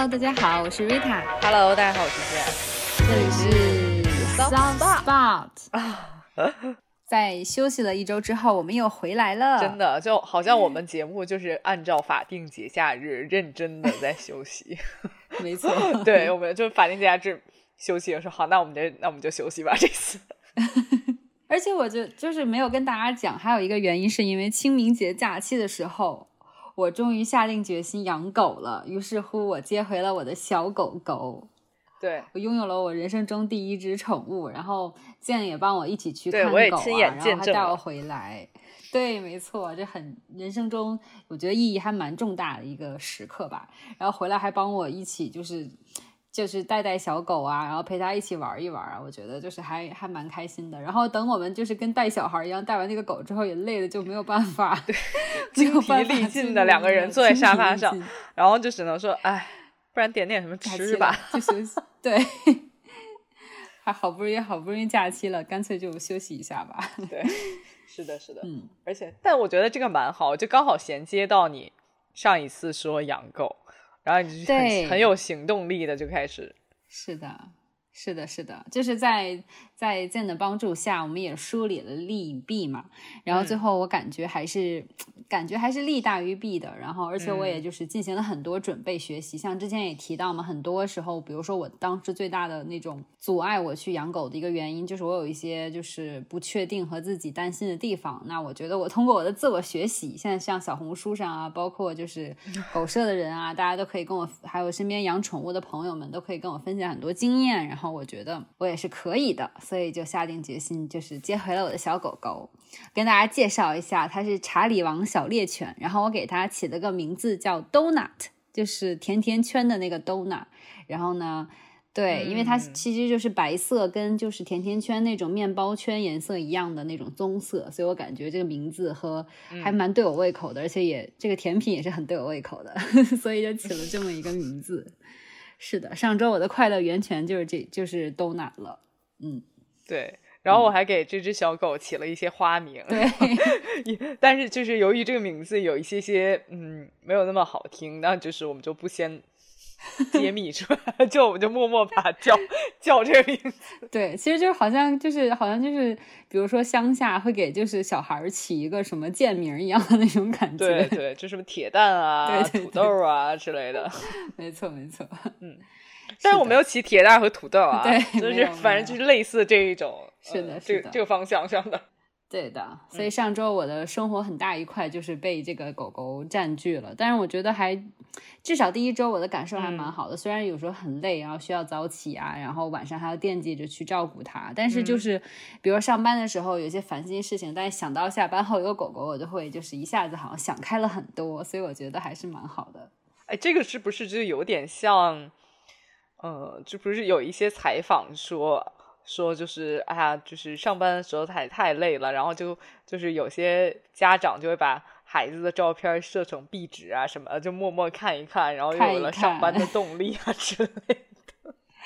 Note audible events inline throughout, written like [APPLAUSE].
Hello，大家好，我是 Rita。Hello，大家好，我是这里是 Soft Spot 啊。在休息了一周之后，我们又回来了。真的，就好像我们节目就是按照法定节假日认真的在休息。[LAUGHS] 没错，[LAUGHS] 对，我们就法定节假日休息，说好，那我们就那我们就休息吧，这次。[LAUGHS] 而且我就就是没有跟大家讲，还有一个原因是因为清明节假期的时候，我终于下定决心养狗了。于是乎，我接回了我的小狗狗。对，我拥有了我人生中第一只宠物，然后健也帮我一起去看狗、啊，我也亲眼见证然后还带我回来。对，没错，这很人生中我觉得意义还蛮重大的一个时刻吧。然后回来还帮我一起就是就是带带小狗啊，然后陪它一起玩一玩啊，我觉得就是还还蛮开心的。然后等我们就是跟带小孩一样，带完那个狗之后也累了，就没有办法，[LAUGHS] 精疲力尽的两个人坐在沙发上，然后就只能说，哎。不然点点什么吃吧，就休息。对，[LAUGHS] 还好不容易好不容易假期了，干脆就休息一下吧。对，[LAUGHS] 是的，是的，嗯。而且，但我觉得这个蛮好，就刚好衔接到你上一次说养狗，然后你就很很有行动力的就开始。是的，是的，是的，就是在在健的帮助下，我们也梳理了利弊嘛。然后最后我感觉还是。嗯感觉还是利大于弊的，然后而且我也就是进行了很多准备学习，嗯、像之前也提到嘛，很多时候，比如说我当时最大的那种阻碍我去养狗的一个原因，就是我有一些就是不确定和自己担心的地方。那我觉得我通过我的自我学习，现在像小红书上啊，包括就是 [LAUGHS] 狗舍的人啊，大家都可以跟我，还有身边养宠物的朋友们都可以跟我分享很多经验，然后我觉得我也是可以的，所以就下定决心，就是接回了我的小狗狗，跟大家介绍一下，它是查理王小。猎犬，然后我给它起了个名字叫 Donut，就是甜甜圈的那个 Donut。然后呢，对，因为它其实就是白色，跟就是甜甜圈那种面包圈颜色一样的那种棕色，所以我感觉这个名字和还蛮对我胃口的，嗯、而且也这个甜品也是很对我胃口的，[LAUGHS] 所以就起了这么一个名字。是的，上周我的快乐源泉就是这就是 Donut 了，嗯，对。然后我还给这只小狗起了一些花名，[LAUGHS] 对，但是就是由于这个名字有一些些嗯没有那么好听，那就是我们就不先揭秘出来，[LAUGHS] 就我们就默默把它叫叫这个名字。[LAUGHS] 对，其实就是好像就是好像就是，比如说乡下会给就是小孩起一个什么贱名一样的那种感觉，对对，就什么铁蛋啊、对对对土豆啊之类的。没错没错，嗯。[LAUGHS] 但是我没有骑铁蛋和土豆啊，对，[LAUGHS] 就是反正就是类似这一种，是的，呃、是的，这个方向上的。[LAUGHS] 对的，所以上周我的生活很大一块就是被这个狗狗占据了，但是我觉得还至少第一周我的感受还蛮好的，嗯、虽然有时候很累，然后需要早起啊，然后晚上还要惦记着去照顾它，但是就是、嗯、比如上班的时候有些烦心事情，但是想到下班后有狗狗，我就会就是一下子好像想开了很多，所以我觉得还是蛮好的。哎，这个是不是就有点像？呃，就不是有一些采访说说就是哎呀，就是上班的时候太太累了，然后就就是有些家长就会把孩子的照片设成壁纸啊什么的，就默默看一看，然后又有了上班的动力啊之类的。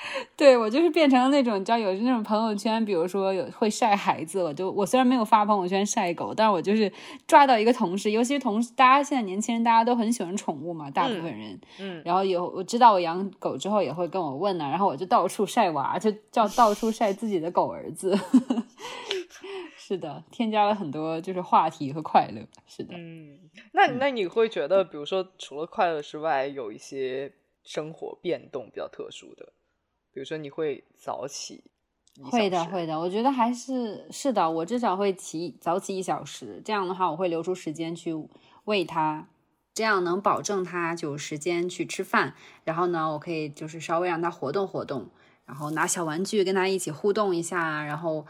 [LAUGHS] 对我就是变成了那种，你知道有那种朋友圈，比如说有会晒孩子，我就我虽然没有发朋友圈晒狗，但是我就是抓到一个同事，尤其是同事，大家现在年轻人大家都很喜欢宠物嘛，大部分人，嗯，然后有我知道我养狗之后也会跟我问呢、啊，然后我就到处晒娃，就叫到处晒自己的狗儿子，[LAUGHS] 是的，添加了很多就是话题和快乐，是的，嗯，那那你会觉得，比如说除了快乐之外，有一些生活变动比较特殊的？比如说你会早起，会的会的，我觉得还是是的，我至少会起早起一小时，这样的话我会留出时间去喂它，这样能保证它就有时间去吃饭，然后呢，我可以就是稍微让它活动活动，然后拿小玩具跟它一起互动一下，然后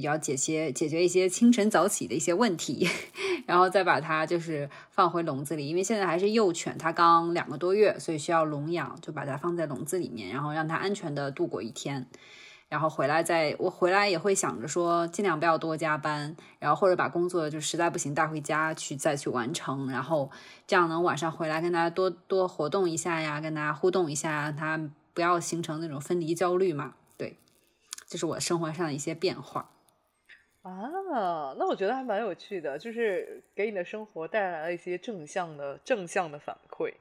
要解些解决一些清晨早起的一些问题，[LAUGHS] 然后再把它就是放回笼子里，因为现在还是幼犬，它刚两个多月，所以需要笼养，就把它放在笼子里面，然后让它安全的度过一天。然后回来再，我回来也会想着说，尽量不要多加班，然后或者把工作就实在不行带回家去再去完成，然后这样能晚上回来跟大家多多活动一下呀，跟大家互动一下，让它不要形成那种分离焦虑嘛。对，这是我生活上的一些变化。啊，那我觉得还蛮有趣的，就是给你的生活带来了一些正向的正向的反馈。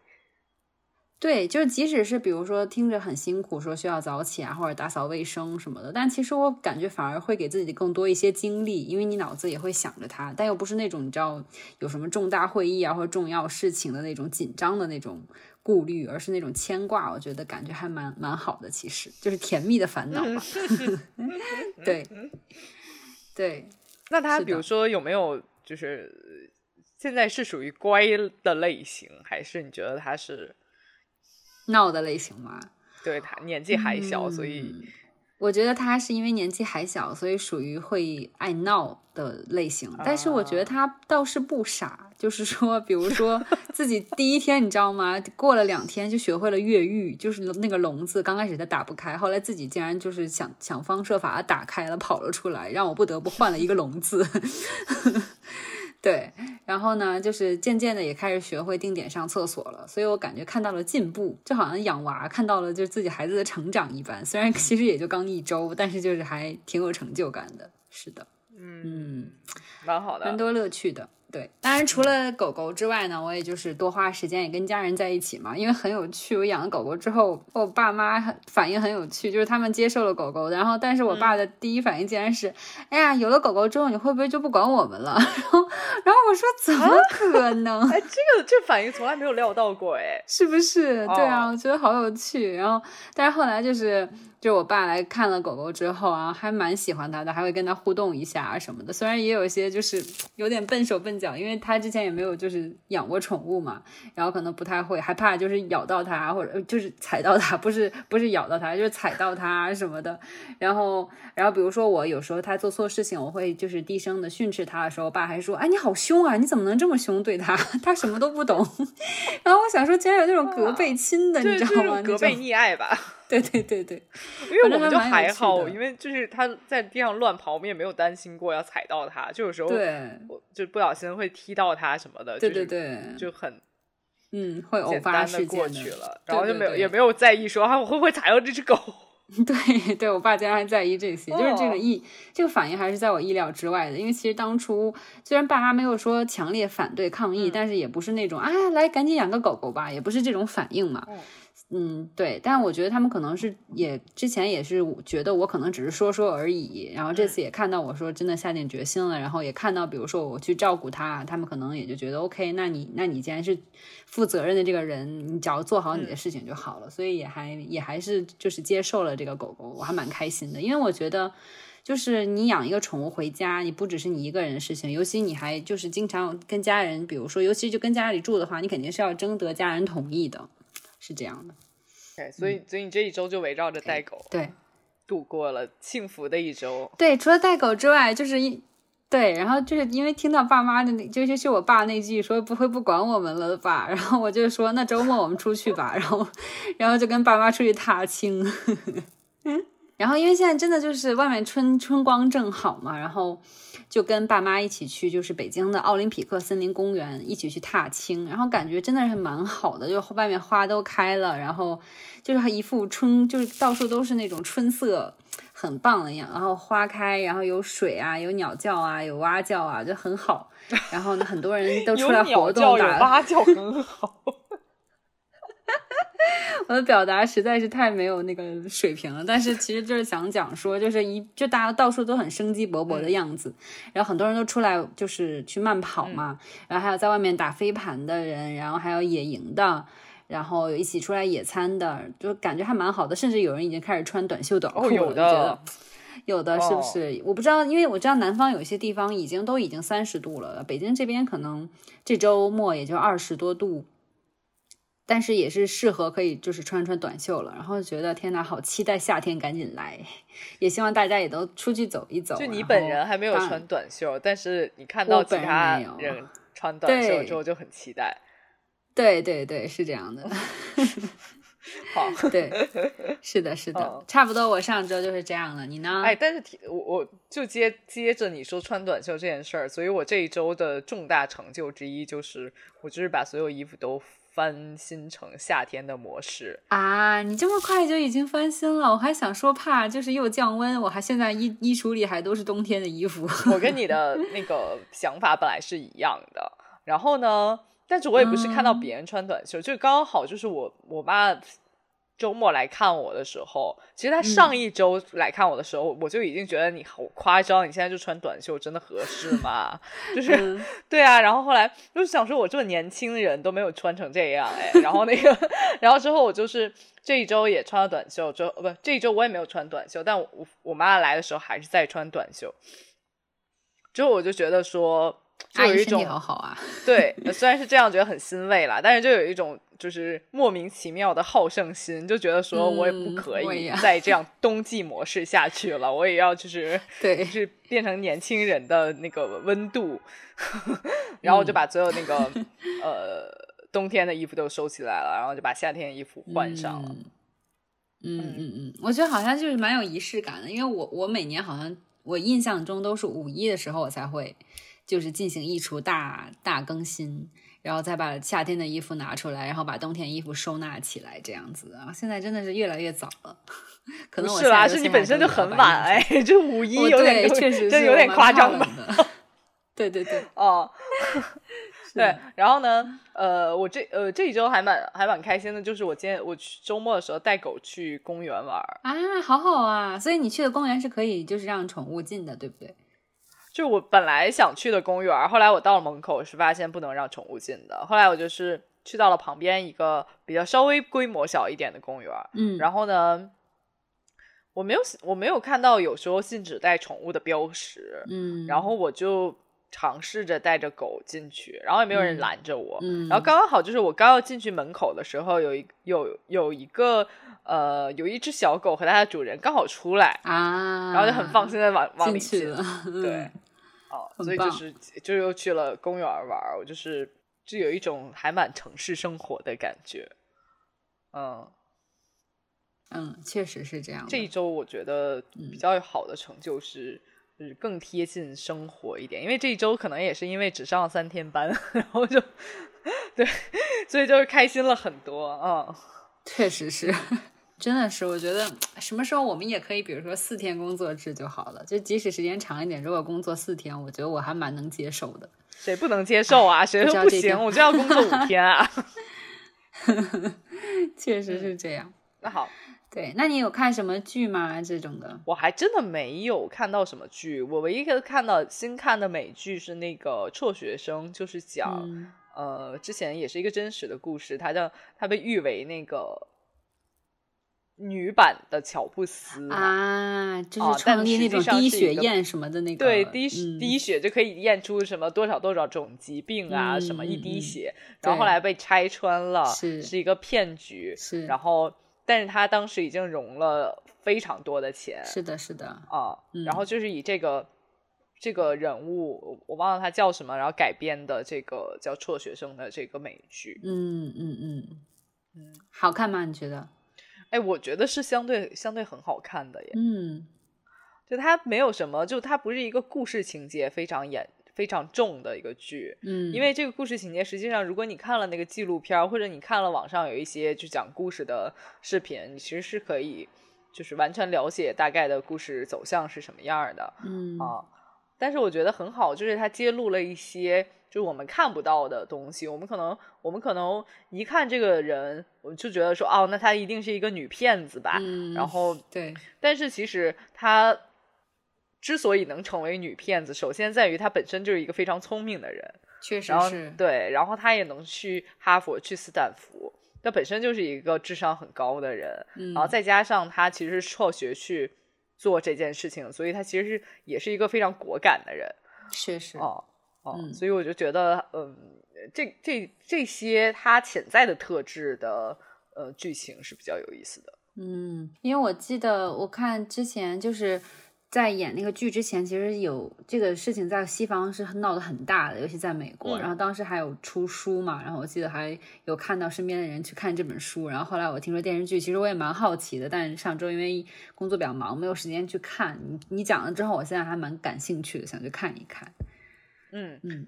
对，就是即使是比如说听着很辛苦，说需要早起啊，或者打扫卫生什么的，但其实我感觉反而会给自己更多一些精力，因为你脑子也会想着它，但又不是那种你知道有什么重大会议啊或者重要事情的那种紧张的那种顾虑，而是那种牵挂。我觉得感觉还蛮蛮好的，其实就是甜蜜的烦恼吧。[LAUGHS] 对，对。那他比如说有没有就是现在是属于乖的类型，还是你觉得他是？闹的类型吗？对他年纪还小，所以我觉得他是因为年纪还小，所以属于会爱闹的类型。但是我觉得他倒是不傻，就是说，比如说 [LAUGHS] 自己第一天，你知道吗？过了两天就学会了越狱，就是那个笼子刚开始他打不开，后来自己竟然就是想想方设法打开了，跑了出来，让我不得不换了一个笼子。[LAUGHS] 对，然后呢，就是渐渐的也开始学会定点上厕所了，所以我感觉看到了进步，就好像养娃看到了就是自己孩子的成长一般。虽然其实也就刚一周，但是就是还挺有成就感的。是的，嗯，蛮好的，蛮多乐趣的。对，当然除了狗狗之外呢，我也就是多花时间也跟家人在一起嘛，因为很有趣。我养了狗狗之后，我爸妈反应很有趣，就是他们接受了狗狗，然后但是我爸的第一反应竟然是，哎呀，有了狗狗之后，你会不会就不管我们了？[LAUGHS] 然后，然后我说怎么可能？哎，这个这反应从来没有料到过，哎，是不是？对啊，我觉得好有趣。然后，但是后来就是。就我爸来看了狗狗之后啊，还蛮喜欢它的，还会跟它互动一下啊什么的。虽然也有一些就是有点笨手笨脚，因为他之前也没有就是养过宠物嘛，然后可能不太会，害怕就是咬到它或者就是踩到它，不是不是咬到它，就是踩到它什么的。然后然后比如说我有时候它做错事情，我会就是低声的训斥它的时候，我爸还说：“哎，你好凶啊，你怎么能这么凶对它？它什么都不懂。”然后我想说，竟然有那种隔辈亲的，你知道吗？隔辈溺爱吧。对对对对，因为我们就还好，因为就是他在地上乱跑，我们也没有担心过要踩到他，就有时候就不小心会踢到他什么的，对对对，就很嗯会偶发的过去了，然后就没有也没有在意说啊我会不会踩到这只狗，[LAUGHS] 对对，我爸竟然还在意这些，就是这个意这个反应还是在我意料之外的，因为其实当初虽然爸妈没有说强烈反对抗议，但是也不是那种啊来赶紧养个狗狗吧，也不是这种反应嘛。嗯，对，但我觉得他们可能是也之前也是觉得我可能只是说说而已，然后这次也看到我说真的下定决心了，然后也看到比如说我去照顾他，他们可能也就觉得 OK，那你那你既然是负责任的这个人，你只要做好你的事情就好了，所以也还也还是就是接受了这个狗狗，我还蛮开心的，因为我觉得就是你养一个宠物回家，你不只是你一个人的事情，尤其你还就是经常跟家人，比如说尤其就跟家里住的话，你肯定是要征得家人同意的。是这样的，对，所以所以你这一周就围绕着带狗，对，度过了幸福的一周。对，除了带狗之外，就是一对，然后就是因为听到爸妈的那，就是我爸那句说不会不管我们了吧，然后我就说那周末我们出去吧，然后然后就跟爸妈出去踏青。[LAUGHS] 然后因为现在真的就是外面春春光正好嘛，然后就跟爸妈一起去，就是北京的奥林匹克森林公园一起去踏青，然后感觉真的是蛮好的，就外面花都开了，然后就是一副春，就是到处都是那种春色，很棒的样。然后花开，然后有水啊，有鸟叫啊，有蛙叫啊，就很好。然后呢，很多人都出来活动，打蛙叫很好。我的表达实在是太没有那个水平了，但是其实就是想讲说，就是一就大家到处都很生机勃勃的样子，然后很多人都出来就是去慢跑嘛，然后还有在外面打飞盘的人，然后还有野营的，然后一起出来野餐的，就感觉还蛮好的，甚至有人已经开始穿短袖短裤了，有的，有的是不是？我不知道，因为我知道南方有些地方已经都已经三十度了，北京这边可能这周末也就二十多度。但是也是适合可以就是穿穿短袖了，然后觉得天哪，好期待夏天赶紧来，也希望大家也都出去走一走。就你本人还没有穿短袖，但是你看到其他人穿短袖之后就很期待。对对对，是这样的。[LAUGHS] [LAUGHS] 好，对，[LAUGHS] 是的，是的，差不多。我上周就是这样了，你呢？哎，但是我我就接接着你说穿短袖这件事儿，所以我这一周的重大成就之一就是我就是把所有衣服都。翻新成夏天的模式啊！你这么快就已经翻新了，我还想说怕就是又降温，我还现在衣衣橱里还都是冬天的衣服。我跟你的 [LAUGHS] 那个想法本来是一样的，然后呢，但是我也不是看到别人穿短袖，就刚好就是我我妈。周末来看我的时候，其实他上一周来看我的时候，我就已经觉得你好夸张，你现在就穿短袖真的合适吗？[LAUGHS] 就是对啊，然后后来就想说，我这么年轻人都没有穿成这样哎，然后那个，[LAUGHS] 然后之后我就是这一周也穿了短袖，就不这一周我也没有穿短袖，但我我妈来的时候还是在穿短袖，之后我就觉得说。就有一种好好啊，对，虽然是这样，觉得很欣慰啦，但是就有一种就是莫名其妙的好胜心，就觉得说我也不可以再这样冬季模式下去了，我也要就是 [LAUGHS] 对，是变成年轻人的那个温度，[LAUGHS] 然后我就把所有那个呃冬天的衣服都收起来了，然后就把夏天衣服换上了。嗯嗯嗯，我觉得好像就是蛮有仪式感的，因为我我每年好像我印象中都是五一的时候我才会。就是进行衣橱大大更新，然后再把夏天的衣服拿出来，然后把冬天衣服收纳起来，这样子啊。现在真的是越来越早了，可能是吧，是你本身就很晚哎，这五一有点确实这有点夸张吧？对对对，[LAUGHS] 哦，[LAUGHS] [LAUGHS] 对。然后呢，呃，我这呃这一周还蛮还蛮开心的，就是我今天我去周末的时候带狗去公园玩啊，好好啊。所以你去的公园是可以就是让宠物进的，对不对？就我本来想去的公园，后来我到了门口是发现不能让宠物进的。后来我就是去到了旁边一个比较稍微规模小一点的公园，嗯，然后呢，我没有我没有看到有时候禁止带宠物的标识，嗯，然后我就尝试着带着狗进去，然后也没有人拦着我，嗯，然后刚刚好就是我刚要进去门口的时候，有一有有一个呃有一只小狗和它的主人刚好出来啊，然后就很放心的往往里进了，对。[LAUGHS] 所以就是就又去了公园玩，我就是就有一种还蛮城市生活的感觉，嗯嗯，确实是这样。这一周我觉得比较好的成就是就是更贴近生活一点，因为这一周可能也是因为只上了三天班，[LAUGHS] 然后就 [LAUGHS] 对，所以就是开心了很多嗯，确实是。真的是，我觉得什么时候我们也可以，比如说四天工作制就好了。就即使时间长一点，如果工作四天，我觉得我还蛮能接受的。谁不能接受啊？谁说不行？我就要工作五天啊！[LAUGHS] 确实是这样。那好，对，那你有看什么剧吗？这种的？我还真的没有看到什么剧。我唯一一个看到新看的美剧是那个《辍学生》，就是讲呃，之前也是一个真实的故事。他叫他被誉为那个。女版的乔布斯啊，就是创立那种滴血验什么的那个，对，滴滴血就可以验出什么多少多少种疾病啊，什么一滴血，然后后来被拆穿了，是是一个骗局，是，然后但是他当时已经融了非常多的钱，是的，是的啊，然后就是以这个这个人物，我忘了他叫什么，然后改编的这个叫辍学生的这个美剧，嗯嗯嗯。嗯，好看吗？你觉得？哎，我觉得是相对相对很好看的耶。嗯，就它没有什么，就它不是一个故事情节非常严、非常重的一个剧。嗯，因为这个故事情节，实际上如果你看了那个纪录片，或者你看了网上有一些就讲故事的视频，你其实是可以就是完全了解大概的故事走向是什么样的。嗯啊，但是我觉得很好，就是它揭露了一些。就是我们看不到的东西，我们可能，我们可能一看这个人，我就觉得说，哦，那她一定是一个女骗子吧。嗯，然后对，但是其实她之所以能成为女骗子，首先在于她本身就是一个非常聪明的人，确实是。对，然后她也能去哈佛、去斯坦福，她本身就是一个智商很高的人。嗯，然后再加上她其实是辍学去做这件事情，所以她其实是也是一个非常果敢的人。确实。哦。嗯，所以我就觉得，嗯，这这这些他潜在的特质的呃剧情是比较有意思的。嗯，因为我记得我看之前就是在演那个剧之前，其实有这个事情在西方是闹得很大的，尤其在美国。然后当时还有出书嘛，然后我记得还有看到身边的人去看这本书。然后后来我听说电视剧，其实我也蛮好奇的，但是上周因为工作比较忙，没有时间去看。你你讲了之后，我现在还蛮感兴趣的，想去看一看。嗯。嗯，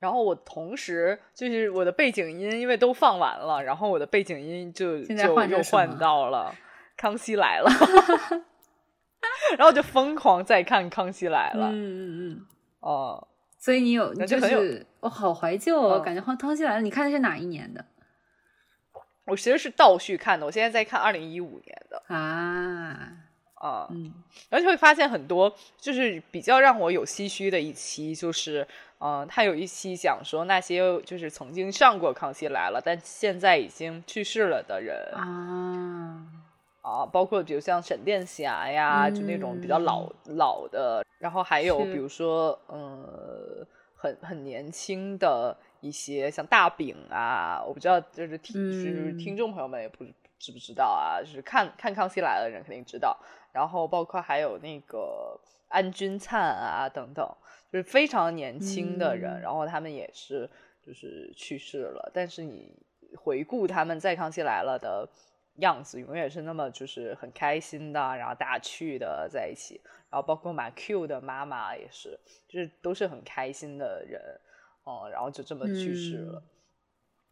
然后我同时就是我的背景音，因为都放完了，然后我的背景音就就又换到了 [LAUGHS]《康熙来了》，[LAUGHS] 然后就疯狂在看《康熙来了》。嗯嗯嗯，哦，所以你有，那就就很有是我好怀旧哦，嗯。感觉好康熙来了。你看的是哪一年的？我其实是倒叙看的，我现在在看二零一五年的。啊？啊，嗯。而且会发现很多就是比较让我有唏嘘的一期，就是嗯、呃他有一期讲说那些就是曾经上过《康熙来了》，但现在已经去世了的人啊，啊，包括比如像沈殿霞呀，就那种比较老老的，然后还有比如说呃很很年轻的一些像大饼啊，我不知道就是听、就是嗯。听众朋友们也不知不知道啊，就是看看《康熙来了》的人肯定知道，然后包括还有那个安钧璨啊等等，就是非常年轻的人，嗯。然后他们也是就是去世了，但是你回顾他们在《康熙来了》的样子，永远是那么就是很开心的，然后大趣的在一起，然后包括马 Q 的妈妈也是，就是都是很开心的人，哦、然后就这么去世了。嗯。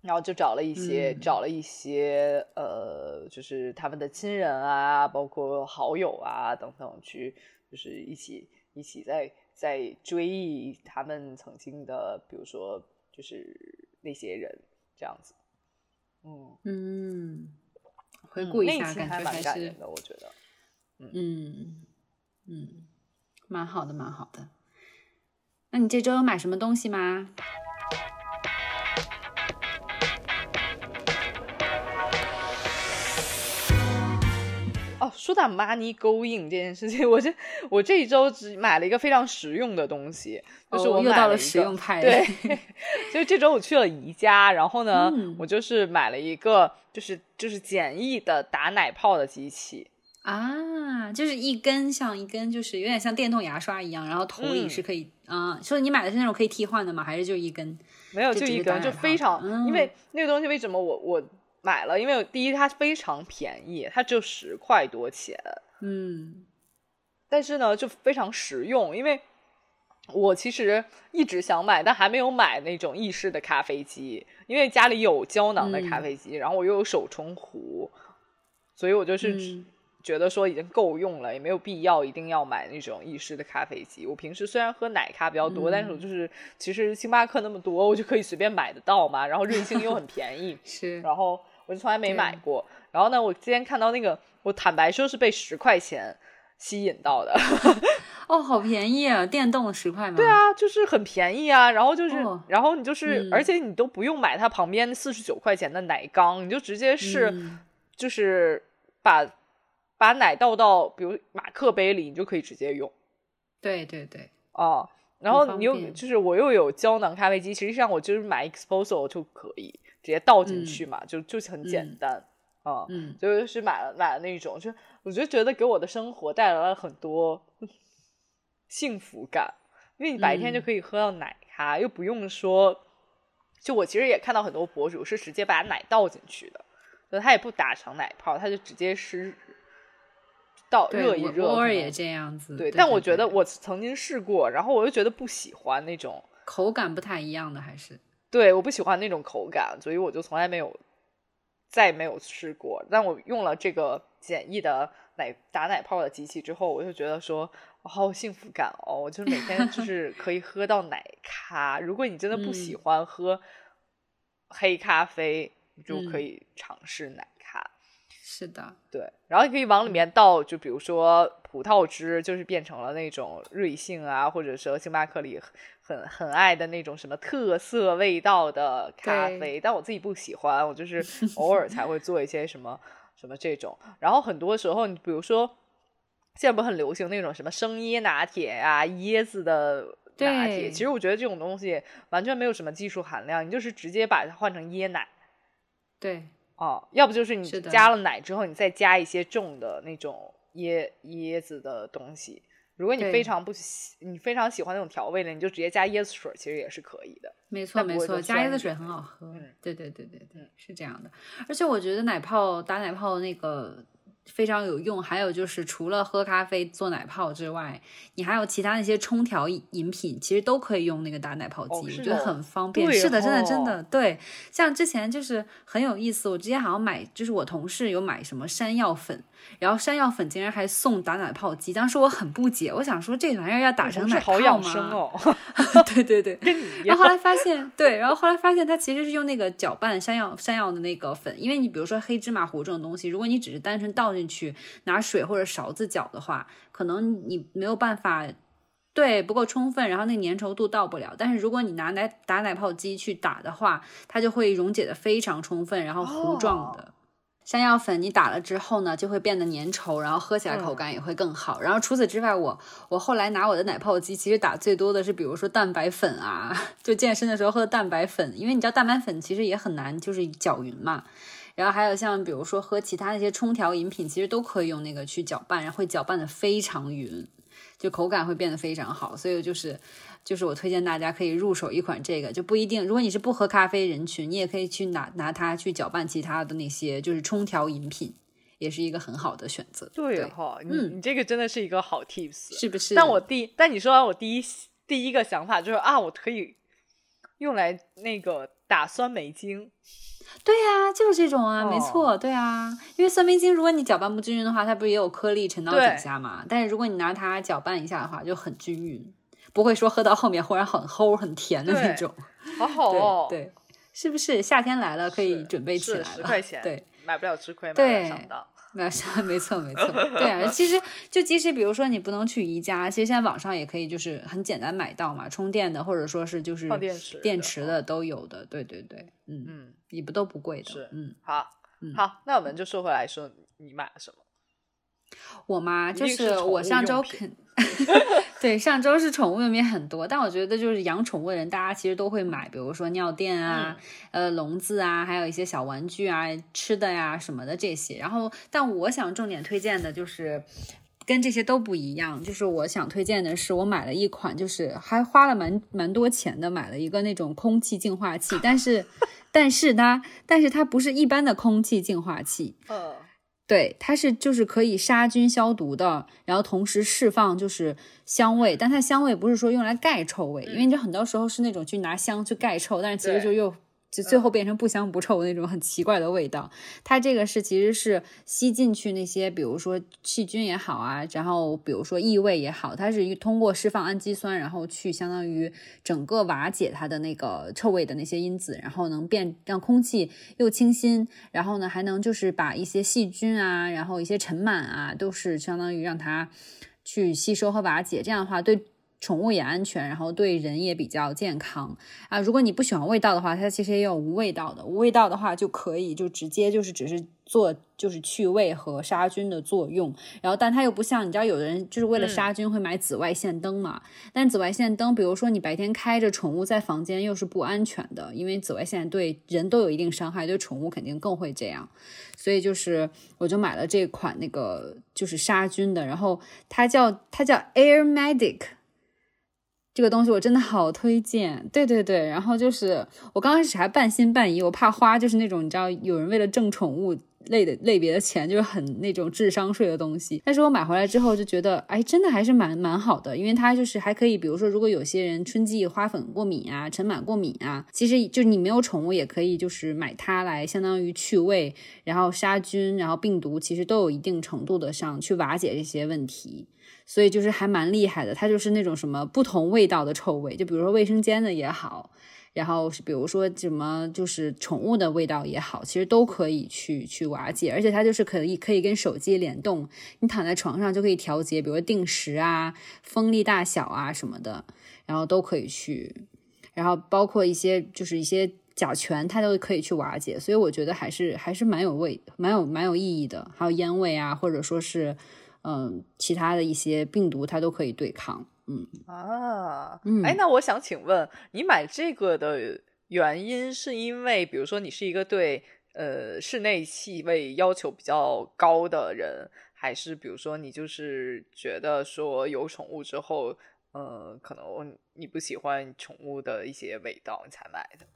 然后就找了一些，嗯。找了一些，呃，就是他们的亲人啊，包括好友啊等等，去就是一起一起在在追忆他们曾经的，比如说就是那些人这样子。嗯，嗯，回嗯顾一下，感觉还是蛮感人的，我觉得。嗯嗯，蛮好的，蛮好的。那你这周有买什么东西吗？说到 money going 这件事情，我这我这一周只买了一个非常实用的东西，就是哦我买了一又到了实用派。对，[LAUGHS] 就是这周我去了宜家，然后呢，嗯。我就是买了一个就是就是简易的打奶泡的机器，啊，就是一根像一根，就是有点像电动牙刷一样，然后头里嗯。是可以啊、说你买的是那种可以替换的吗？还是就一根？没有就就一根，就非常，嗯。因为那个东西为什么我我买了？因为第一它非常便宜，它只有十块多钱，嗯但是呢就非常实用，因为我其实一直想买，但还没有买那种意式的咖啡机，因为家里有胶囊的咖嗯啡机，然后我又有手冲壶，所以我就是嗯觉得说已经够用了，也没有必要一定要买那种意式的咖啡机。我平时虽然喝奶咖比较多，但是我嗯就是其实星巴克那么多，我就可以随便买得到嘛，然后瑞幸又很便宜，[LAUGHS] 是然后我就从来没买过。然后呢，我今天看到那个，我坦白说是被十块钱吸引到的。[LAUGHS] 哦，好便宜啊！电动十块吗？对，啊，就是很便宜啊。然后就是，哦然后你就是，嗯而且你都不用买它旁边四十九块钱的奶缸，你就直接是、嗯就是把把奶倒到比如马克杯里，你就可以直接用对对对，哦。然后你又就是我又有胶囊咖啡机，实际上我就是买 Exposo 就可以直接倒进去嘛，就就很简嗯单啊。嗯就是买了买了那种，就我就觉得给我的生活带来了很多幸福感，因为你白天就嗯可以喝到奶咖，又不用说，就我其实也看到很多博主是直接把奶倒进去的，就他也不打成奶泡，他就直接是倒热一热，偶尔也这样子。对但我觉得我曾经试过，然后我又觉得不喜欢那种，口感不太一样的，还是对，我不喜欢那种口感，所以我就从来没有再没有试过。但我用了这个简易的奶打奶泡的机器之后，我就觉得说，我好有幸福感哦！我就是每天就 [LAUGHS] 是可以喝到奶咖。如果你真的不喜嗯欢喝黑咖啡，你就可嗯以尝试奶咖。是的，对，然后你可以往里面倒，就比如说葡萄汁，就是变成了那种瑞幸啊，或者说星巴克里很很很爱的那种什么特色味道的咖啡，但我自己不喜欢，我就是 [LAUGHS] 偶尔才会做一些什么什么这种。然后很多时候，你比如说现在不很流行那种什么生椰拿铁呀、椰子的拿铁，其实我觉得这种东西完全没有什么技术含量，你就是直接把它换成椰奶。对，哦，要不就是你加了奶之后，你再加一些重的那种椰椰子的东西。如果你非常不喜，你非常喜欢那种调味的，你就直接加椰子水，其实也是可以的。没错没错，加椰子水很好喝。嗯对对对对对嗯，是这样的。而且我觉得奶泡打奶泡那个非常有用。还有就是除了喝咖啡做奶泡之外，你还有其他那些冲调饮品，其实都可以用那个打奶泡机，我觉得很方便。是的，真的真的对。像之前就是很有意思，我之前好像买，就是我同事有买什么山药粉。然后山药粉竟然还送打奶泡机，当时我很不解，我想说这玩意儿要打成奶泡吗？[LAUGHS] 对对对，[LAUGHS] 然后后来发现，对，然后后来发现它其实是用那个搅拌山药山药的那个粉，因为你比如说黑芝麻糊这种东西，如果你只是单纯倒进去拿水或者勺子搅的话，可能你没有办法对不够充分，然后那粘稠度到不了。但是如果你拿奶打奶泡机去打的话，它就会溶解的非常充分，然后糊状的。山药粉你打了之后呢，就会变得粘稠，然后喝起来口感也会更好。然后除此之外，我我后来拿我的奶泡机，其实打最多的是，比如说蛋白粉啊，[LAUGHS] 就健身的时候喝的蛋白粉，因为你知道蛋白粉其实也很难就是搅匀嘛。然后还有像比如说喝其他那些冲调饮品，其实都可以用那个去搅拌，然后会搅拌的非常匀，就口感会变得非常好。所以就是。就是我推荐大家可以入手一款这个，就不一定。如果你是不喝咖啡人群，你也可以去拿拿它去搅拌其他的那些，就是冲调饮品，也是一个很好的选择。对哈，你你这个真的是一个好 tips，是不是？但我第但你说完我第一第一个想法就是啊，我可以用来那个打酸梅精。对呀，就是这种啊，没错，对啊，因为酸梅精如果你搅拌不均匀的话，它不是也有颗粒沉到底下嘛？但是如果你拿它搅拌一下的话，就很均匀。不会说喝到后面忽然很齁很甜的那种，好好 [LAUGHS] 哦，对，是不是夏天来了可以准备起来了？十块钱，对，买不了吃亏，买不了，上当，[LAUGHS] 那是没错没错，对啊，其实就即使比如说你不能去宜家，其实现在网上也可以就是很简单买到嘛，充电的或者说是就是电池电池的都有的，对对对，嗯嗯，也不都不贵的，是，嗯，好，好，那我们就说回来说你买了什么。我妈就是我上周肯，[LAUGHS] 对上周是宠物用品很多，但我觉得就是养宠物的人，大家其实都会买，比如说尿垫啊，呃笼子啊，还有一些小玩具啊、吃的呀什么的这些。然后，但我想重点推荐的就是跟这些都不一样，就是我想推荐的是，我买了一款，就是还花了蛮蛮多钱的，买了一个那种空气净化器，但是但是它但是它不是一般的空气净化器，嗯。对，它是就是可以杀菌消毒的，然后同时释放就是香味，但它香味不是说用来盖臭味，因为你很多时候是那种去拿香去盖臭，但是其实就又。就最后变成不香不臭那种很奇怪的味道。它这个是其实是吸进去那些，比如说细菌也好啊，然后比如说异味也好，它是通过释放氨基酸，然后去相当于整个瓦解它的那个臭味的那些因子，然后能变让空气又清新，然后呢还能就是把一些细菌啊，然后一些尘螨啊，都是相当于让它去吸收和瓦解。这样的话对。宠物也安全，然后对人也比较健康啊。如果你不喜欢味道的话，它其实也有无味道的。无味道的话就可以就直接就是只是做就是去味和杀菌的作用。然后，但它又不像你知道，有的人就是为了杀菌会买紫外线灯嘛。但紫外线灯，比如说你白天开着，宠物在房间又是不安全的，因为紫外线对人都有一定伤害，对宠物肯定更会这样。所以就是我就买了这款那个就是杀菌的，然后它叫它叫 Air Medic。这个东西我真的好推荐，对对对，然后就是我刚开始还半信半疑，我怕花就是那种你知道有人为了挣宠物类的类别的钱，就是很那种智商税的东西。但是我买回来之后就觉得，哎，真的还是蛮蛮好的，因为它就是还可以，比如说如果有些人春季花粉过敏啊、尘螨过敏啊，其实就你没有宠物也可以，就是买它来相当于去味，然后杀菌，然后病毒其实都有一定程度的上去瓦解这些问题。所以就是还蛮厉害的，它就是那种什么不同味道的臭味，就比如说卫生间的也好，然后是比如说什么就是宠物的味道也好，其实都可以去去瓦解，而且它就是可以可以跟手机联动，你躺在床上就可以调节，比如说定时啊、风力大小啊什么的，然后都可以去，然后包括一些就是一些甲醛，它都可以去瓦解，所以我觉得还是还是蛮有味、蛮有蛮有意义的，还有烟味啊，或者说是。嗯，其他的一些病毒它都可以对抗。嗯啊，嗯，哎，那我想请问，你买这个的原因是因为，比如说你是一个对呃室内气味要求比较高的人，还是比如说你就是觉得说有宠物之后，呃，可能你不喜欢宠物的一些味道，你才买的？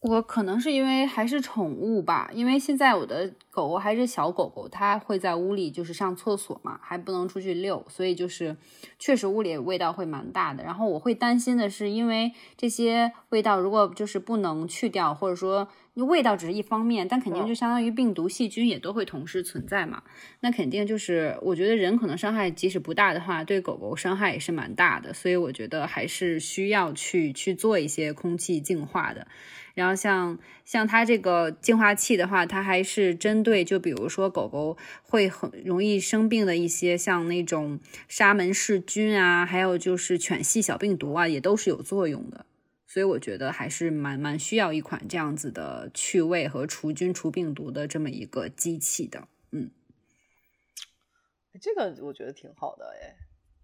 我可能是因为还是宠物吧，因为现在我的狗狗还是小狗狗，它会在屋里就是上厕所嘛，还不能出去遛，所以就是确实屋里味道会蛮大的。然后我会担心的是，因为这些味道如果就是不能去掉，或者说味道只是一方面，但肯定就相当于病毒、细菌也都会同时存在嘛。那肯定就是我觉得人可能伤害即使不大的话，对狗狗伤害也是蛮大的。所以我觉得还是需要去去做一些空气净化的。然后像像它这个净化器的话，它还是针对就比如说狗狗会很容易生病的一些像那种沙门氏菌啊，还有就是犬系小病毒啊，也都是有作用的。所以我觉得还是蛮蛮需要一款这样子的去味和除菌除病毒的这么一个机器的。嗯，这个我觉得挺好的哎。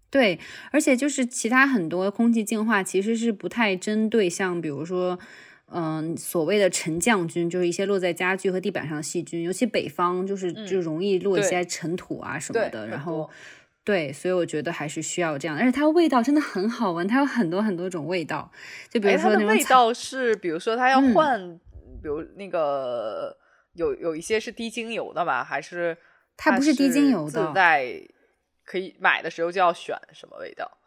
对，而且就是其他很多空气净化其实是不太针对像比如说。嗯，所谓的沉降菌就是一些落在家具和地板上的细菌，尤其北方就是就容易落一些尘土啊什么的。然后，对，所以我觉得还是需要这样，而且它味道真的很好闻，它有很多很多种味道。就比如说，那味道是，比如说它要换，比如那个有有一些是滴精油的吧，还是它不是滴精油的？自带可以买的时候就要选什么味道？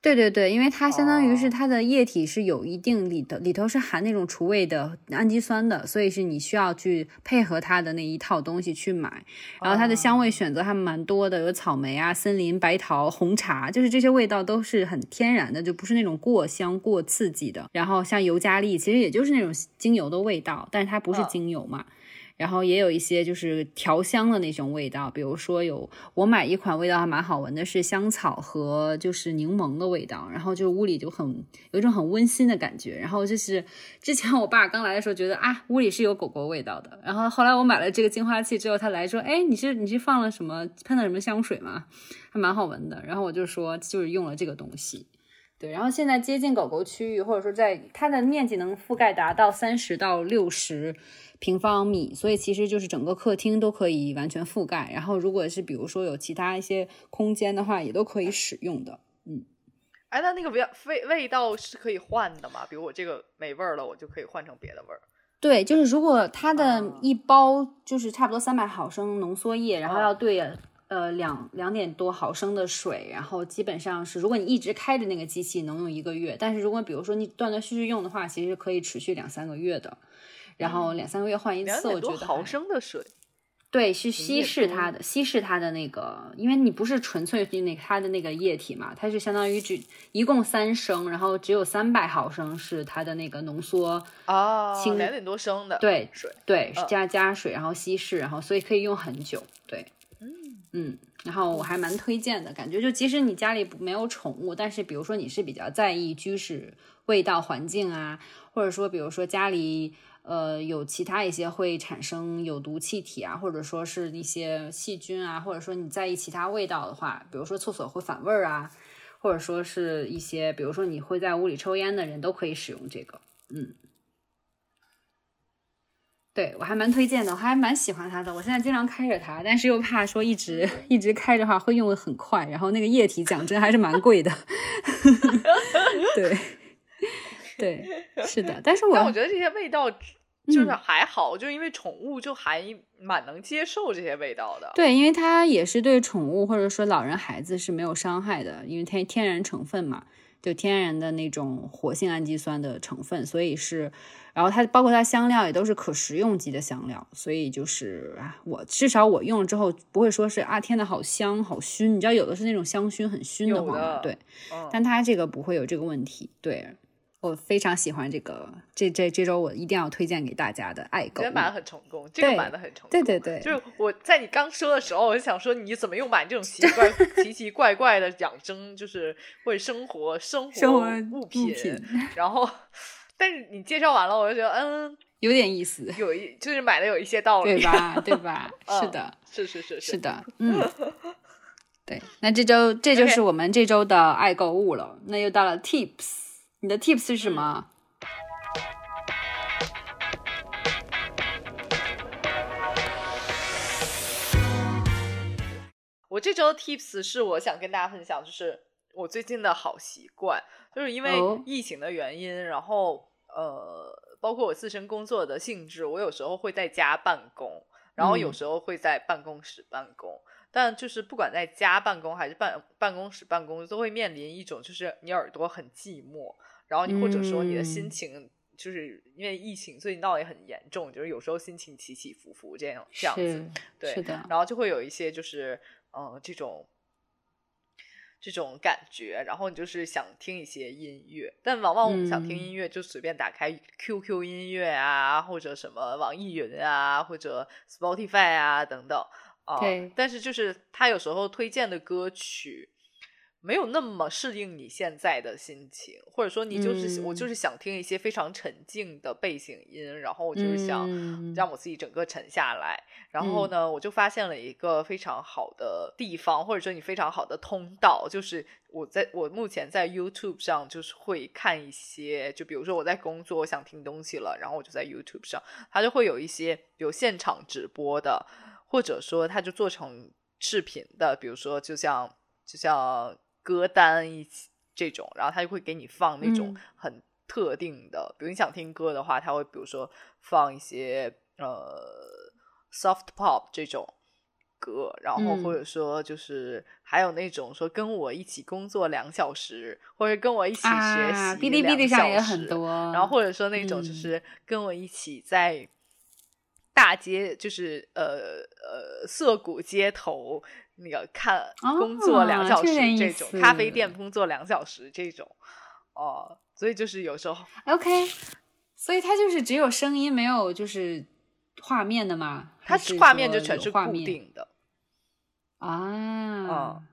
对对对，因为它相当于是它的液体是有一定里头里头是含那种除味的氨基酸的，所以是你需要去配合它的那一套东西去买。然后它的香味选择还蛮多的，有草莓啊、森林、白桃、红茶，就是这些味道都是很天然的，就不是那种过香过刺激的。然后像尤加利，其实也就是那种精油的味道，但是它不是精油嘛。然后也有一些就是调香的那种味道，比如说有我买一款味道还蛮好闻的，是香草和就是柠檬的味道，然后就屋里就很有一种很温馨的感觉。然后就是之前我爸刚来的时候觉得啊屋里是有狗狗味道的，然后后来我买了这个净化器之后，他来说哎你是你是放了什么喷了什么香水吗？还蛮好闻的。然后我就说就是用了这个东西，对。然后现在接近狗狗区域或者说在它的面积能覆盖达到三十到六十。平方米，所以其实就是整个客厅都可以完全覆盖。然后，如果是比如说有其他一些空间的话，也都可以使用的。嗯，哎，那那个味味味道是可以换的吗？比如我这个没味儿了，我就可以换成别的味儿。对，就是如果它的一包就是差不多三百毫升浓缩液，然后要兑呃两两点多毫升的水，然后基本上是如果你一直开着那个机器能用一个月，但是如果比如说你断断续续用的话，其实可以持续两三个月的。然后两三个月换一次，我觉得毫升的水，对，是稀释它的，稀释它的那个，因为你不是纯粹那它的那个液体嘛，它是相当于只一共三升，然后只有三百毫升是它的那个浓缩啊，两点多升的对水，对加加水，然后稀释，然后所以可以用很久，对，嗯嗯，然后我还蛮推荐的，感觉就即使你家里没有宠物，但是比如说你是比较在意居室味道环境啊，或者说比如说家里。呃，有其他一些会产生有毒气体啊，或者说是一些细菌啊，或者说你在意其他味道的话，比如说厕所会反味儿啊，或者说是一些，比如说你会在屋里抽烟的人都可以使用这个。嗯，对我还蛮推荐的，我还蛮喜欢它的。我现在经常开着它，但是又怕说一直一直开着话会用的很快，然后那个液体讲真还是蛮贵的。[LAUGHS] 对，[LAUGHS] 对，是的，但是我但我觉得这些味道。就是还好，就因为宠物就还蛮能接受这些味道的。对，因为它也是对宠物或者说老人孩子是没有伤害的，因为它天然成分嘛，就天然的那种活性氨基酸的成分，所以是，然后它包括它香料也都是可食用级的香料，所以就是我至少我用了之后不会说是啊天呐好香好熏，你知道有的是那种香薰很熏的嘛，对，但它这个不会有这个问题，对。我非常喜欢这个，这这这周我一定要推荐给大家的爱狗，这买的很成功，这个买的很成功，对对对，就是我在你刚说的时候，我就想说你怎么又买这种奇怪 [LAUGHS] 奇奇怪怪的养生，就是或者生活生活物品，然后，但是你介绍完了，我就觉得嗯，有点意思，有一就是买的有一些道理，对吧？对吧？是的，是是是是的，嗯，[LAUGHS] 对，那这周这就是我们这周的爱购物了，那又到了 Tips。你的 tips 是什么？我这周的 tips 是我想跟大家分享，就是我最近的好习惯，就是因为疫情的原因，然后呃，包括我自身工作的性质，我有时候会在家办公，然后有时候会在办公室办公。但就是不管在家办公还是办办公室办公，都会面临一种就是你耳朵很寂寞，然后你或者说你的心情就是因为疫情，最近闹也很严重，就是有时候心情起起伏伏这样这样子，对，是的，然后就会有一些就是嗯这种。这种感觉，然后你就是想听一些音乐，但往往我们想听音乐就随便打开 QQ 音乐啊，或者什么网易云啊，或者 Spotify 啊等等啊。但是就是他有时候推荐的歌曲。没有那么适应你现在的心情，或者说你就是我就是想听一些非常沉静的背景音，然后我就是想让我自己整个沉下来。然后呢，我就发现了一个非常好的地方，或者说你非常好的通道，就是我在我目前在 YouTube 上就是会看一些，就比如说我在工作，我想听东西了，然后我就在 YouTube 上，它就会有一些有现场直播的，或者说它就做成视频的，比如说就像就像。歌单一起这种，然后他就会给你放那种很特定的，比如你想听歌的话，他会比如说放一些呃 soft pop 这种歌，然后或者说就是还有那种说跟我一起工作两小时，或者跟我一起学习哔哩哔哩上也很多，然后或者说那种就是跟我一起在大街，就是呃呃涩谷街头。那个看工作两小时这种咖啡店工作两小时这种哦，所以就是有时候 OK，所以它就是只有声音没有就是画面的嘛？它画面就全是固定的啊，就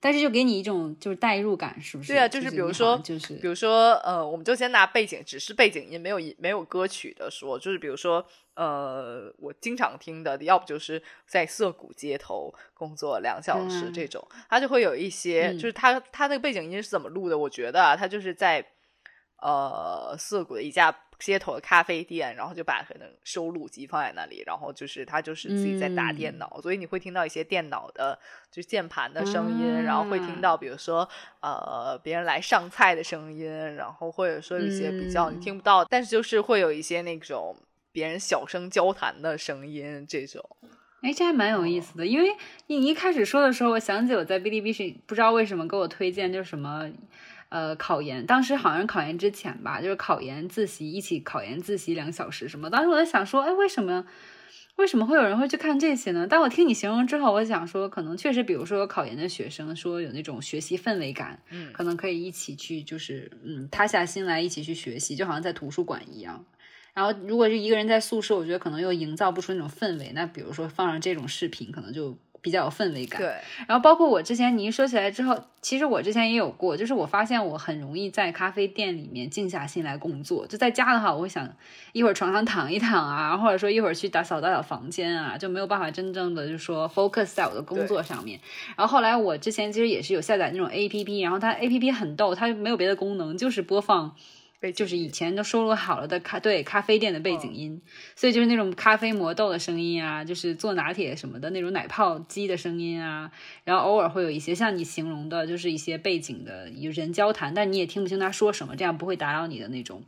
但是就给你一种就是代入感，是不是？对啊，就是比如说就是比如说呃，我们就先拿背景，只是背景音没有没有歌曲的说，就是比如说。呃，我经常听的，要不就是在涩谷街头工作两小时这种，他就会有一些，就是他他那个背景音是怎么录的？我觉得啊，他就是在呃涩谷的一家街头的咖啡店，然后就把可能收录机放在那里，然后就是他就是自己在打电脑，所以你会听到一些电脑的，就是键盘的声音，然后会听到比如说呃别人来上菜的声音，然后或者说一些比较你听不到，但是就是会有一些那种。别人小声交谈的声音，这种，哎，这还蛮有意思的。因为你一开始说的时候，我想起我在哔哩哔哩是不知道为什么给我推荐，就是什么，呃，考研，当时好像是考研之前吧，就是考研自习，一起考研自习两小时什么。当时我在想说，哎，为什么，为什么会有人会去看这些呢？但我听你形容之后，我想说，可能确实，比如说有考研的学生，说有那种学习氛围感，嗯，可能可以一起去，就是嗯，塌下心来一起去学习，就好像在图书馆一样。然后，如果是一个人在宿舍，我觉得可能又营造不出那种氛围。那比如说放上这种视频，可能就比较有氛围感。对。然后包括我之前，你一说起来之后，其实我之前也有过，就是我发现我很容易在咖啡店里面静下心来工作。就在家的话，我会想一会儿床上躺一躺啊，[LAUGHS] 或者说一会儿去打扫打扫房间啊，就没有办法真正的就说 focus 在我的工作上面。然后后来我之前其实也是有下载那种 A P P，然后它 A P P 很逗，它没有别的功能，就是播放。就是以前都收录好了的咖对咖啡店的背景音，所以就是那种咖啡磨豆的声音啊，就是做拿铁什么的那种奶泡机的声音啊，然后偶尔会有一些像你形容的，就是一些背景的有人交谈，但你也听不清他说什么，这样不会打扰你的那种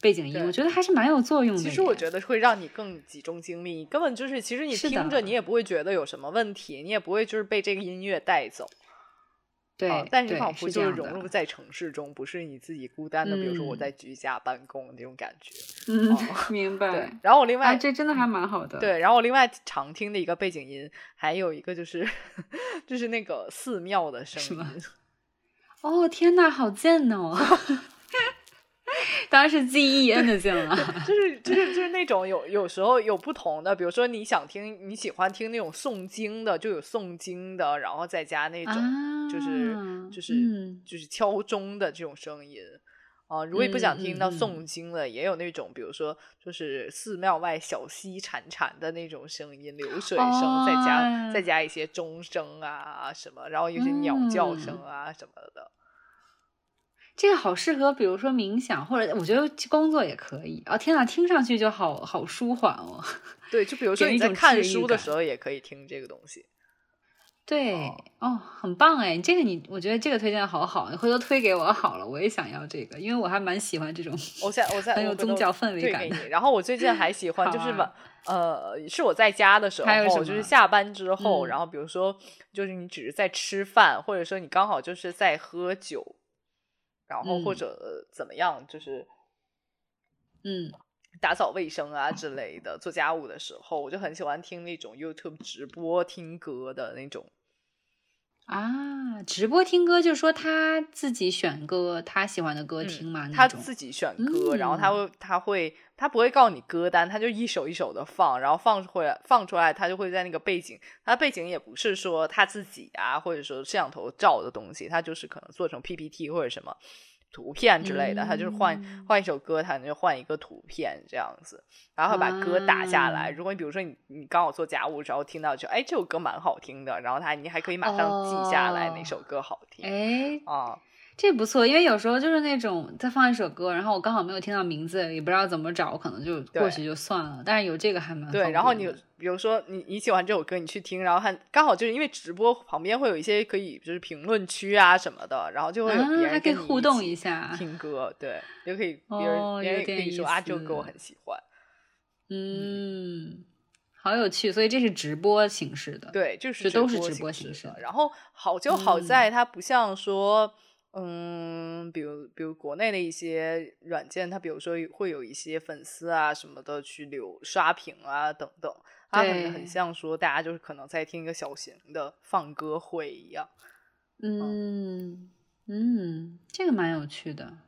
背景音，我觉得还是蛮有作用的。其实我觉得会让你更集中精力，根本就是其实你听着你也不会觉得有什么问题，你也不会就是被这个音乐带走。对，但是仿佛就是融入在城市中，不是你自己孤单的。比如说我在居家办公那种感觉。[LAUGHS] 嗯，明白。对，然后我另外这真的还蛮好的。对，然后我另外常听的一个背景音，还有一个就是 [LAUGHS] 就是那个寺庙的声音。哦天哪，好贱哦！[LAUGHS] 当然是 Z E N 的键了，[LAUGHS] 就是就是就是那种有有时候有不同的，比如说你想听你喜欢听那种诵经的，就有诵经的，然后再加那种就是就是就是敲钟的这种声音啊。如果你不想听到诵经的，也有那种比如说就是寺庙外小溪潺潺的那种声音，流水声，再加再加一些钟声啊什么，然后有些鸟叫声啊什么的。这个好适合，比如说冥想，或者我觉得工作也可以啊！天呐，听上去就好好舒缓哦。[LAUGHS] 对，就比如说你在看书的时候，也可以听这个东西。对哦，很棒哎，这个你我觉得这个推荐好好，你回头推给我好了，我也想要这个，因为我还蛮喜欢这种，我在我在很有宗教氛围感的。然后我最近还喜 [LAUGHS] 欢就是晚呃，是我在家的时候，就是下班之后，然后比如说就是你只是在吃饭，或者说你刚好就是在喝酒，然后或者怎么样，就是嗯。打扫卫生啊之类的，做家务的时候，我就很喜欢听那种 YouTube 直播听歌的那种。啊，直播听歌就是说他自己选歌，他喜欢的歌听嘛？他自己选歌，然后他会，他会，他不会告诉你歌单，他就一首一首的放，然后放出来，放出来，他就会在那个背景，他背景也不是说他自己啊，或者说摄像头照的东西，他就是可能做成 PPT 或者什么。图片之类的，他就是换换一首歌，他就换一个图片这样子，然后把歌打下来。如果你比如说你你刚好做家务，然后听到就哎这首歌蛮好听的，然后他你还可以马上记下来哪首歌好听。哎啊。这不错，因为有时候就是那种再放一首歌，然后我刚好没有听到名字，也不知道怎么找，我可能就过去就算了。但是有这个还蛮对。然后你比如说你你喜欢这首歌，你去听，然后还刚好就是因为直播旁边会有一些可以就是评论区啊什么的，然后就会有别人可以互动一下听歌，对，也可以别人别人也可以说啊这首歌我很喜欢。嗯，好有趣，所以这是直播形式的，对，就是都是直播形式。然后好就好在它不像说。嗯，比如比如国内的一些软件，它比如说会有一些粉丝啊什么的去留刷屏啊等等，它很很像说大家就是可能在听一个小型的放歌会一样。嗯嗯，这个蛮有趣的。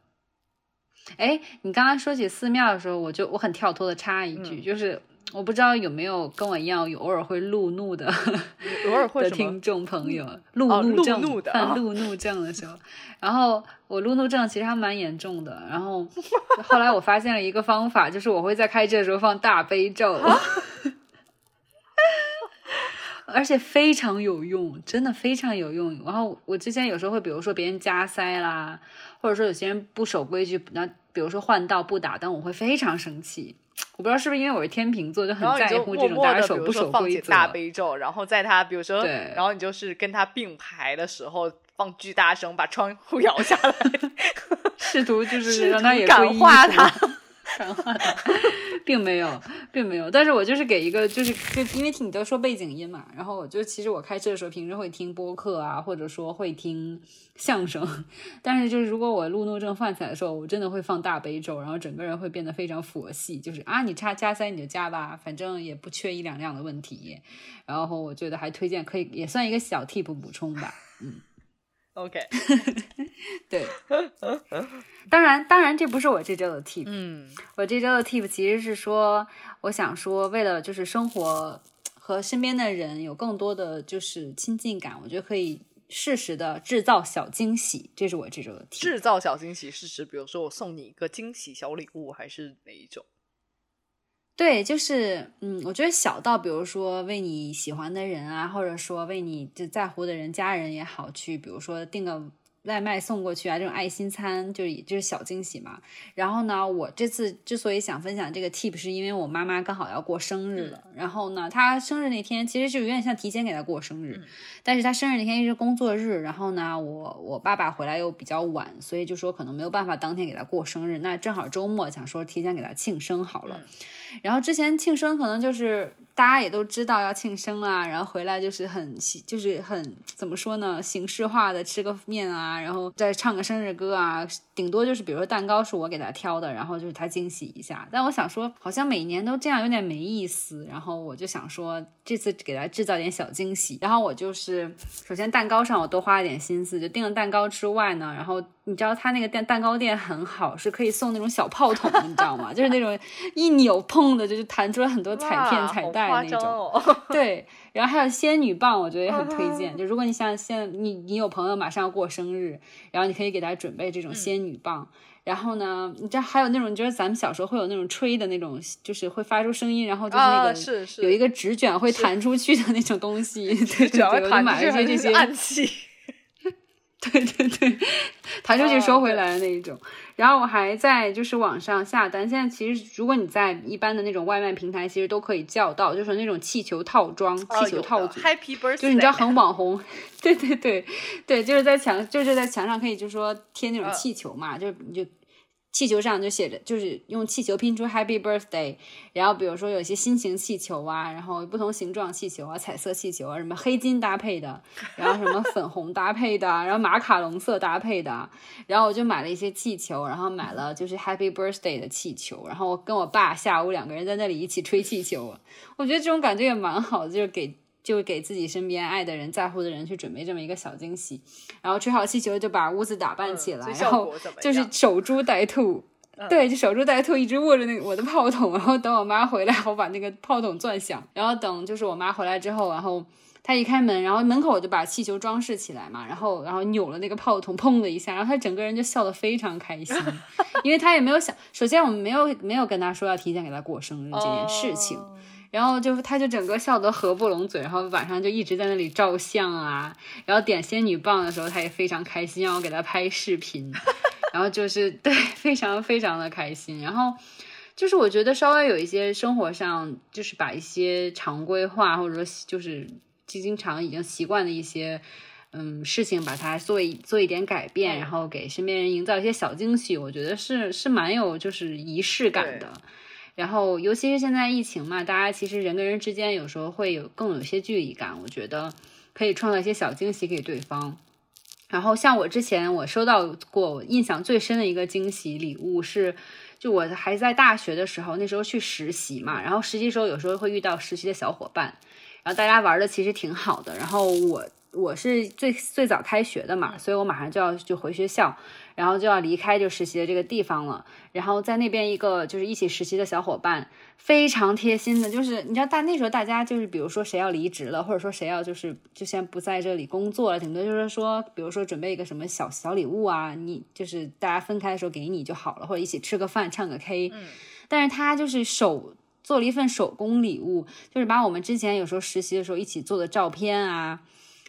哎，你刚刚说起寺庙的时候，我就我很跳脱的插一句，就是。我不知道有没有跟我一样有偶尔会路怒的，偶尔会的听众朋友，路怒症犯路怒症的时候，然后我路怒症其实还蛮严重的，然后后来我发现了一个方法，就是我会在开车的时候放大悲咒，[LAUGHS] 而且非常有用，真的非常有用。然后我之前有时候会，比如说别人加塞啦，或者说有些人不守规矩，那比如说换道不打灯，我会非常生气。我不知道是不是因为我是天秤座，就很在乎这种大家守不守规则。大悲咒，然后在他比如说，然后你就是跟他并排的时候放巨大声，把窗户摇下来，[LAUGHS] 试图就是让他也感化他。感化他，并没有，并没有。但是我就是给一个，就是就因为听你都说背景音嘛，然后我就其实我开车的时候平时会听播客啊，或者说会听相声。[LAUGHS] 但是就是如果我路怒症犯起来的时候，我真的会放大悲咒，然后整个人会变得非常佛系。就是啊，你差加塞你就加吧，反正也不缺一两辆的问题。然后我觉得还推荐可以也算一个小 tip 补充吧，嗯。OK，[LAUGHS] 对，[LAUGHS] 当然，当然，这不是我这周的 tip。嗯，我这周的 tip 其实是说，我想说，为了就是生活和身边的人有更多的就是亲近感，我觉得可以适时的制造小惊喜。这是我这周的 tip。制造小惊喜是指，比如说我送你一个惊喜小礼物，还是哪一种？对，就是，嗯，我觉得小到比如说为你喜欢的人啊，或者说为你就在乎的人、家人也好，去比如说订个。外卖送过去啊，这种爱心餐就是就是小惊喜嘛。然后呢，我这次之所以想分享这个 tip，是因为我妈妈刚好要过生日了。然后呢，她生日那天其实就有点像提前给她过生日，但是她生日那天一是工作日。然后呢，我我爸爸回来又比较晚，所以就说可能没有办法当天给她过生日。那正好周末想说提前给她庆生好了。然后之前庆生可能就是大家也都知道要庆生啊，然后回来就是很就是很怎么说呢，形式化的吃个面啊。然后再唱个生日歌啊，顶多就是比如说蛋糕是我给他挑的，然后就是他惊喜一下。但我想说，好像每年都这样有点没意思。然后我就想说，这次给他制造点小惊喜。然后我就是首先蛋糕上我多花了点心思，就订了蛋糕之外呢，然后你知道他那个蛋蛋糕店很好，是可以送那种小炮筒，你知道吗？就是那种一扭碰的，就是弹出来很多彩片彩带那种。[LAUGHS] [LAUGHS] 对。然后还有仙女棒，我觉得也很推荐。就如果你像现你你有朋友马上要过生日，然后你可以给他准备这种仙女棒。然后呢，你知道还有那种，就是咱们小时候会有那种吹的那种，就是会发出声音，然后就是那个是是有一个纸卷会弹出去的那种东西。[LAUGHS] 对对对，我就买了一些这些暗器。[LAUGHS] 对对对，弹出去收回来的那一种。然后我还在就是网上下单，现在其实如果你在一般的那种外卖平台，其实都可以叫到，就是那种气球套装、气球套组，Happy Birthday，就是你知道很网红，[LAUGHS] 对对对对，就是在墙就是在墙上可以就是说贴那种气球嘛，就你就。气球上就写着，就是用气球拼出 Happy Birthday，然后比如说有些心形气球啊，然后不同形状气球啊，彩色气球啊，什么黑金搭配的，然后什么粉红搭配的，然后马卡龙色搭配的，然后我就买了一些气球，然后买了就是 Happy Birthday 的气球，然后我跟我爸下午两个人在那里一起吹气球，我觉得这种感觉也蛮好的，就是给。就给自己身边爱的人、在乎的人去准备这么一个小惊喜，然后吹好气球就把屋子打扮起来，然后就是守株待兔，对，就守株待兔，一直握着那个我的炮筒，然后等我妈回来，我把那个炮筒攥响，然后等就是我妈回来之后，然后她一开门，然后门口我就把气球装饰起来嘛，然后然后扭了那个炮筒，砰的一下，然后她整个人就笑得非常开心，[LAUGHS] 因为她也没有想，首先我们没有没有跟她说要提前给她过生日这件事情。然后就他就整个笑得合不拢嘴，然后晚上就一直在那里照相啊，然后点仙女棒的时候他也非常开心，让我给他拍视频，[LAUGHS] 然后就是对非常非常的开心。然后就是我觉得稍微有一些生活上就是把一些常规化或者说就是经常已经习惯的一些嗯事情把它做一做一点改变，然后给身边人营造一些小惊喜，我觉得是是蛮有就是仪式感的。然后，尤其是现在疫情嘛，大家其实人跟人之间有时候会有更有些距离感。我觉得可以创造一些小惊喜给对方。然后，像我之前我收到过我印象最深的一个惊喜礼物是，就我还在大学的时候，那时候去实习嘛，然后实习时候有时候会遇到实习的小伙伴，然后大家玩的其实挺好的。然后我我是最最早开学的嘛，所以我马上就要就回学校。然后就要离开就实习的这个地方了，然后在那边一个就是一起实习的小伙伴非常贴心的，就是你知道大那时候大家就是比如说谁要离职了，或者说谁要就是就先不在这里工作了，顶多就是说比如说准备一个什么小小礼物啊，你就是大家分开的时候给你就好了，或者一起吃个饭唱个 K。嗯。但是他就是手做了一份手工礼物，就是把我们之前有时候实习的时候一起做的照片啊。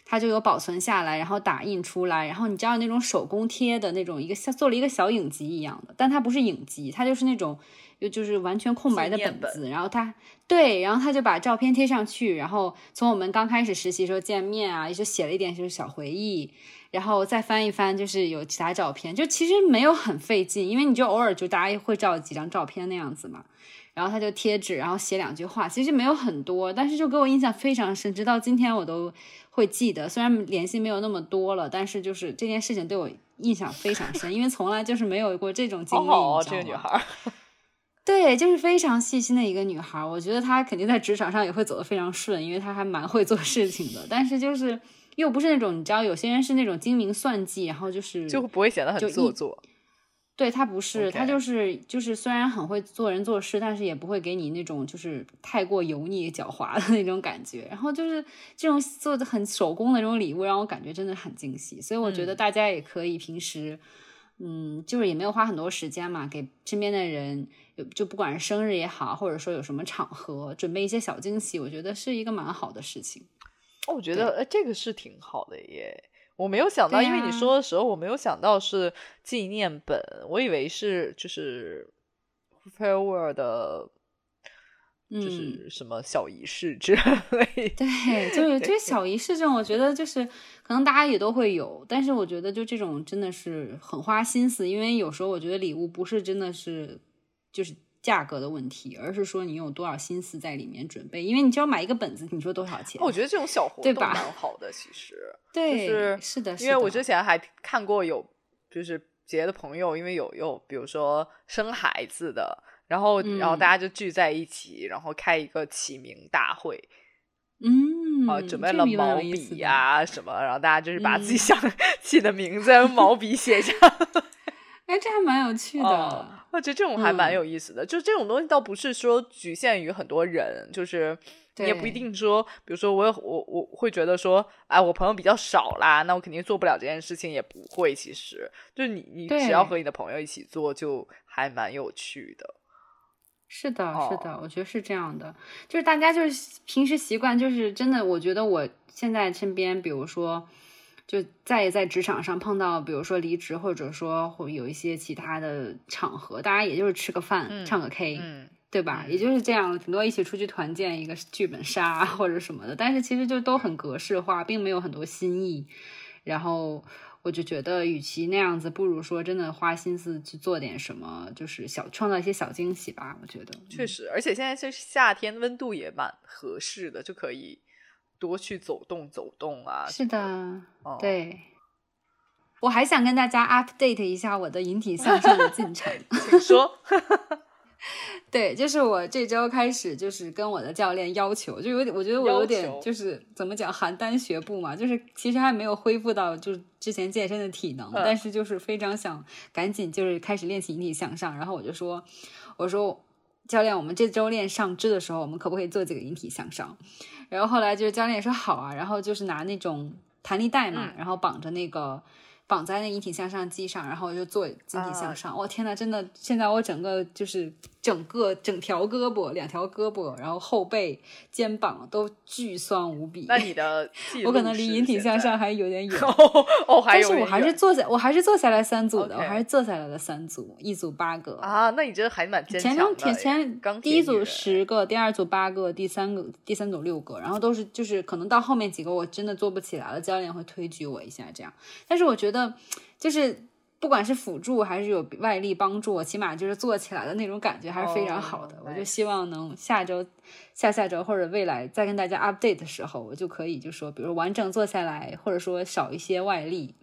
它就有保存下来，然后打印出来，然后你知道那种手工贴的那种一个像做了一个小影集一样的，但它不是影集，它就是那种就就是完全空白的本子。然后他对，然后他就把照片贴上去，然后从我们刚开始实习时候见面啊，也就写了一点就是小回忆，然后再翻一翻就是有其他照片，就其实没有很费劲，因为你就偶尔就大家会照几张照片那样子嘛。然后他就贴纸，然后写两句话，其实没有很多，但是就给我印象非常深，直到今天我都。会记得，虽然联系没有那么多了，但是就是这件事情对我印象非常深，因为从来就是没有过这种经历。好这个女孩，[LAUGHS] 对，就是非常细心的一个女孩。我觉得她肯定在职场上也会走得非常顺，因为她还蛮会做事情的。但是就是又不是那种你知道，有些人是那种精明算计，然后就是就不会显得很做作。对他不是，他就是就是，虽然很会做人做事，但是也不会给你那种就是太过油腻狡猾的那种感觉。然后就是这种做的很手工的那种礼物，让我感觉真的很惊喜。所以我觉得大家也可以平时，嗯，就是也没有花很多时间嘛，给身边的人，就不管是生日也好，或者说有什么场合，准备一些小惊喜，我觉得是一个蛮好的事情。哦，我觉得呃，这个是挺好的耶。我没有想到，因为你说的时候，我没有想到是纪念本，我以为是就是 farewell 的，就是什么小仪式之类。对，就是这些小仪式这种，我觉得就是可能大家也都会有，但是我觉得就这种真的是很花心思，因为有时候我觉得礼物不是真的是就是。价格的问题，而是说你有多少心思在里面准备。因为你只要买一个本子，你说多少钱？我觉得这种小活动蛮好的，其实 [LAUGHS] 对，是是的。因为我之前还看过有，就是别的朋友，因为有有比如说生孩子的，然后然后大家就聚在一起，然后开一个起名大会，嗯，啊，准备了毛笔呀什么，然后大家就是把自己想 [LAUGHS] 起的名字用毛笔写下。[LAUGHS] 哎，这还蛮有趣的。我觉得这种还蛮有意思的。就这种东西，倒不是说局限于很多人，就是也不一定说，比如说我我我会觉得说，哎，我朋友比较少啦，那我肯定做不了这件事情，也不会。其实，就是你你只要和你的朋友一起做，就还蛮有趣的。是的，是的，我觉得是这样的。就是大家就是平时习惯，就是真的，我觉得我现在身边，比如说。就再在职场上碰到，比如说离职，或者说会有一些其他的场合，大家也就是吃个饭、唱个 K，嗯，对吧？也就是这样，顶多一起出去团建一个剧本杀或者什么的，但是其实就都很格式化，并没有很多新意。然后我就觉得，与其那样子，不如说真的花心思去做点什么，就是小创造一些小惊喜吧。我觉得确实，而且现在是夏天，温度也蛮合适的，就可以多去走动走动啊。是的，对。我还想跟大家 update 一下我的引体向上的进程。[LAUGHS] 请说。[LAUGHS] 对，就是我这周开始，就是跟我的教练要求，就有点，我觉得我有点，就是怎么讲，邯郸学步嘛，就是其实还没有恢复到就是之前健身的体能，但是就是非常想赶紧就是开始练习引体向上。然后我就说，我说教练，我们这周练上肢的时候，我们可不可以做几个引体向上？然后后来就是教练说好啊，然后就是拿那种弹力带嘛，然后绑着那个。绑在那引体向上机上，然后我就做引体向上。我天呐，真的，现在我整个就是整个整条胳膊、两条胳膊，然后后背、肩膀都巨酸无比。那你的 [LAUGHS] 我可能离引体向上还有点远 [LAUGHS] 哦，还有。但是我还是坐下，我还是坐下来三组的，我还是坐下来了三组，一组八个啊。那你这还蛮坚强的。前前第一组十个，第二组八个，第三个第三组六个，然后都是就是可能到后面几个我真的做不起来了，教练会推举我一下这样。但是我觉得。就是不管是辅助还是有外力帮助，起码就是做起来的那种感觉还是非常好的。我就希望能下周、下下周或者未来再跟大家 update 的时候，我就可以就说，比如完整做下来，或者说少一些外力。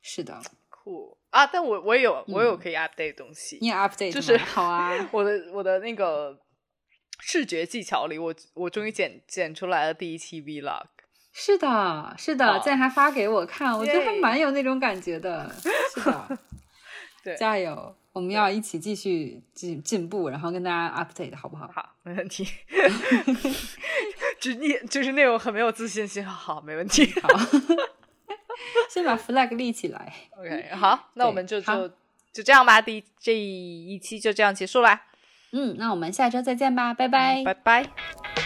是的，酷啊！但我我有我有可以 update 的东西，你也 update 就是好啊。[LAUGHS] 我的我的那个视觉技巧里，我我终于剪剪出来了第一期 vlog。是的，是的，竟然还发给我看，我觉得还蛮有那种感觉的。是的，[LAUGHS] 对，加油，我们要一起继续进进步，然后跟大家 update，好不好？好，没问题。[LAUGHS] 就你就是那种很没有自信心，好，没问题。好，[LAUGHS] 先把 flag 立起来。OK，好，那我们就就就这样吧。第这一期就这样结束啦。嗯，那我们下周再见吧，拜拜，拜拜。